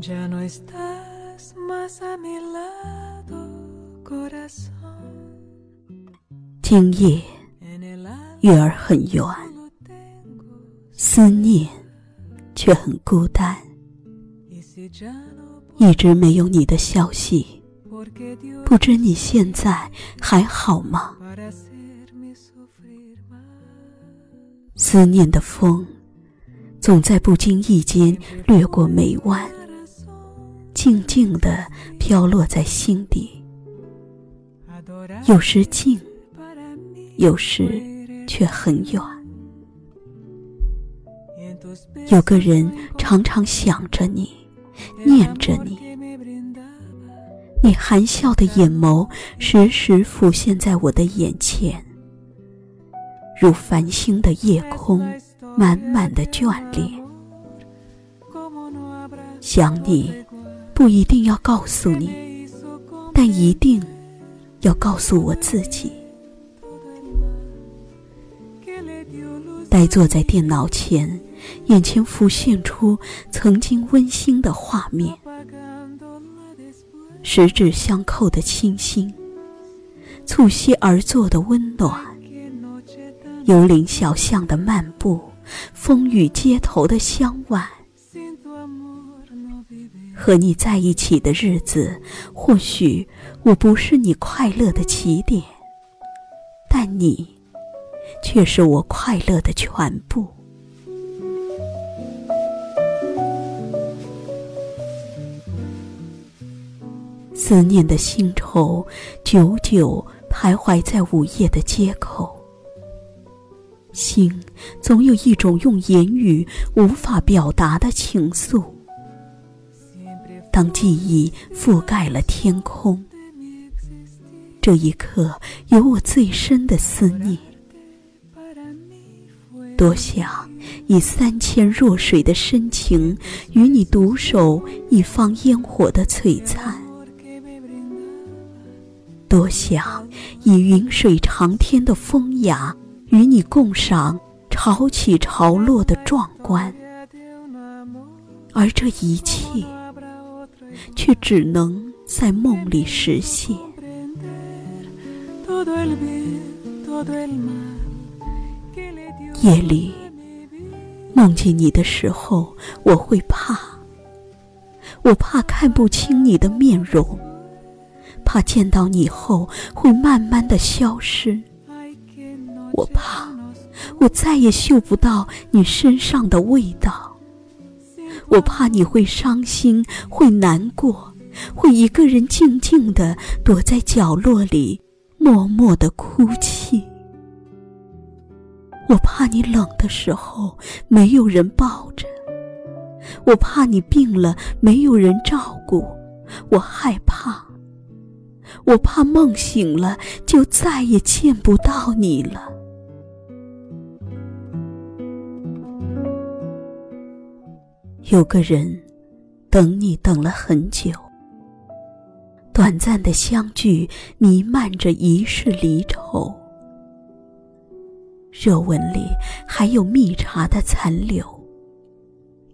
Ya no estás más a mi lado, corazón. 今夜月儿很圆，思念却很孤单一直没有你的消息，不知你现在还好吗？思念的风总在不经意间掠过眉弯，静静的飘落在心底。有时近，有时却很远。有个人常常想着你。念着你，你含笑的眼眸时时浮现在我的眼前，如繁星的夜空，满满的眷恋。想你，不一定要告诉你，但一定要告诉我自己。呆坐在电脑前，眼前浮现出曾经温馨的画面，十指相扣的清新，促膝而坐的温暖，que noche tan 幽灵小巷的漫步，风雨街头的相挽。和你在一起的日子，或许我不是你快乐的起点，但你却是我快乐的全部。思念的星愁，久久徘徊在午夜的街口。心总有一种用言语无法表达的情愫。当记忆覆盖了天空，这一刻有我最深的思念。多想以三千弱水的深情，与你独守一方烟火的璀璨；多想以云水长天的风雅与你共赏潮起潮落的壮观。而这一切却只能在梦里实现。夜里梦见你的时候我会怕。我怕看不清你的面容。怕见到你后会慢慢的消失，我怕我再也嗅不到你身上的味道，我怕你会伤心，会难过，会一个人静静的躲在角落里，默默的哭泣。我怕你冷的时候没有人抱着，我怕你病了没有人照顾，我害怕，我怕梦醒了就再也见不到你了。有个人等你等了很久，短暂的相聚弥漫着一世离愁。热吻里还有蜜茶的残留，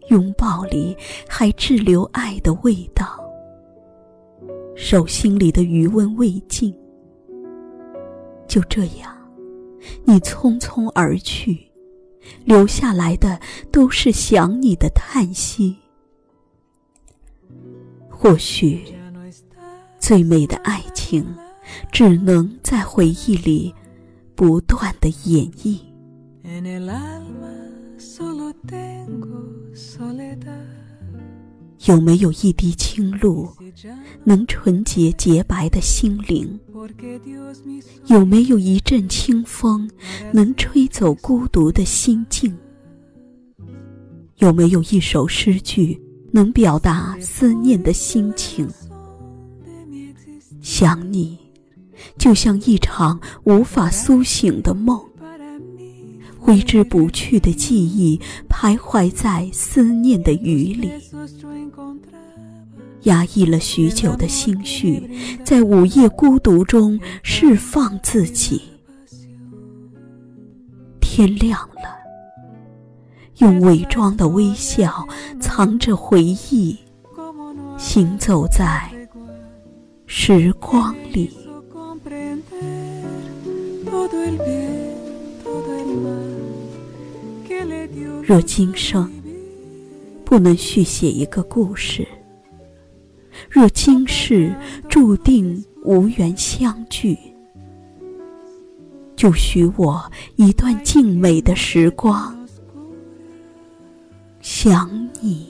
拥抱里还滞留爱的味道，手心里的余温未尽。就这样，你匆匆而去，留下来的都是想你的叹息。或许最美的爱情，只能在回忆里不断的演绎。有没有一滴清露，能纯洁洁白的心灵？有没有一阵清风，能吹走孤独的心境？有没有一首诗句，能表达思念的心情？想你，就像一场无法苏醒的梦，挥之不去的记忆徘徊在思念的雨里。压抑了许久的心绪，在午夜孤独中释放自己。天亮了，用伪装的微笑藏着回忆，行走在时光里。若今生不能续写一个故事，若今世注定无缘相聚，就许我一段静美的时光，想你。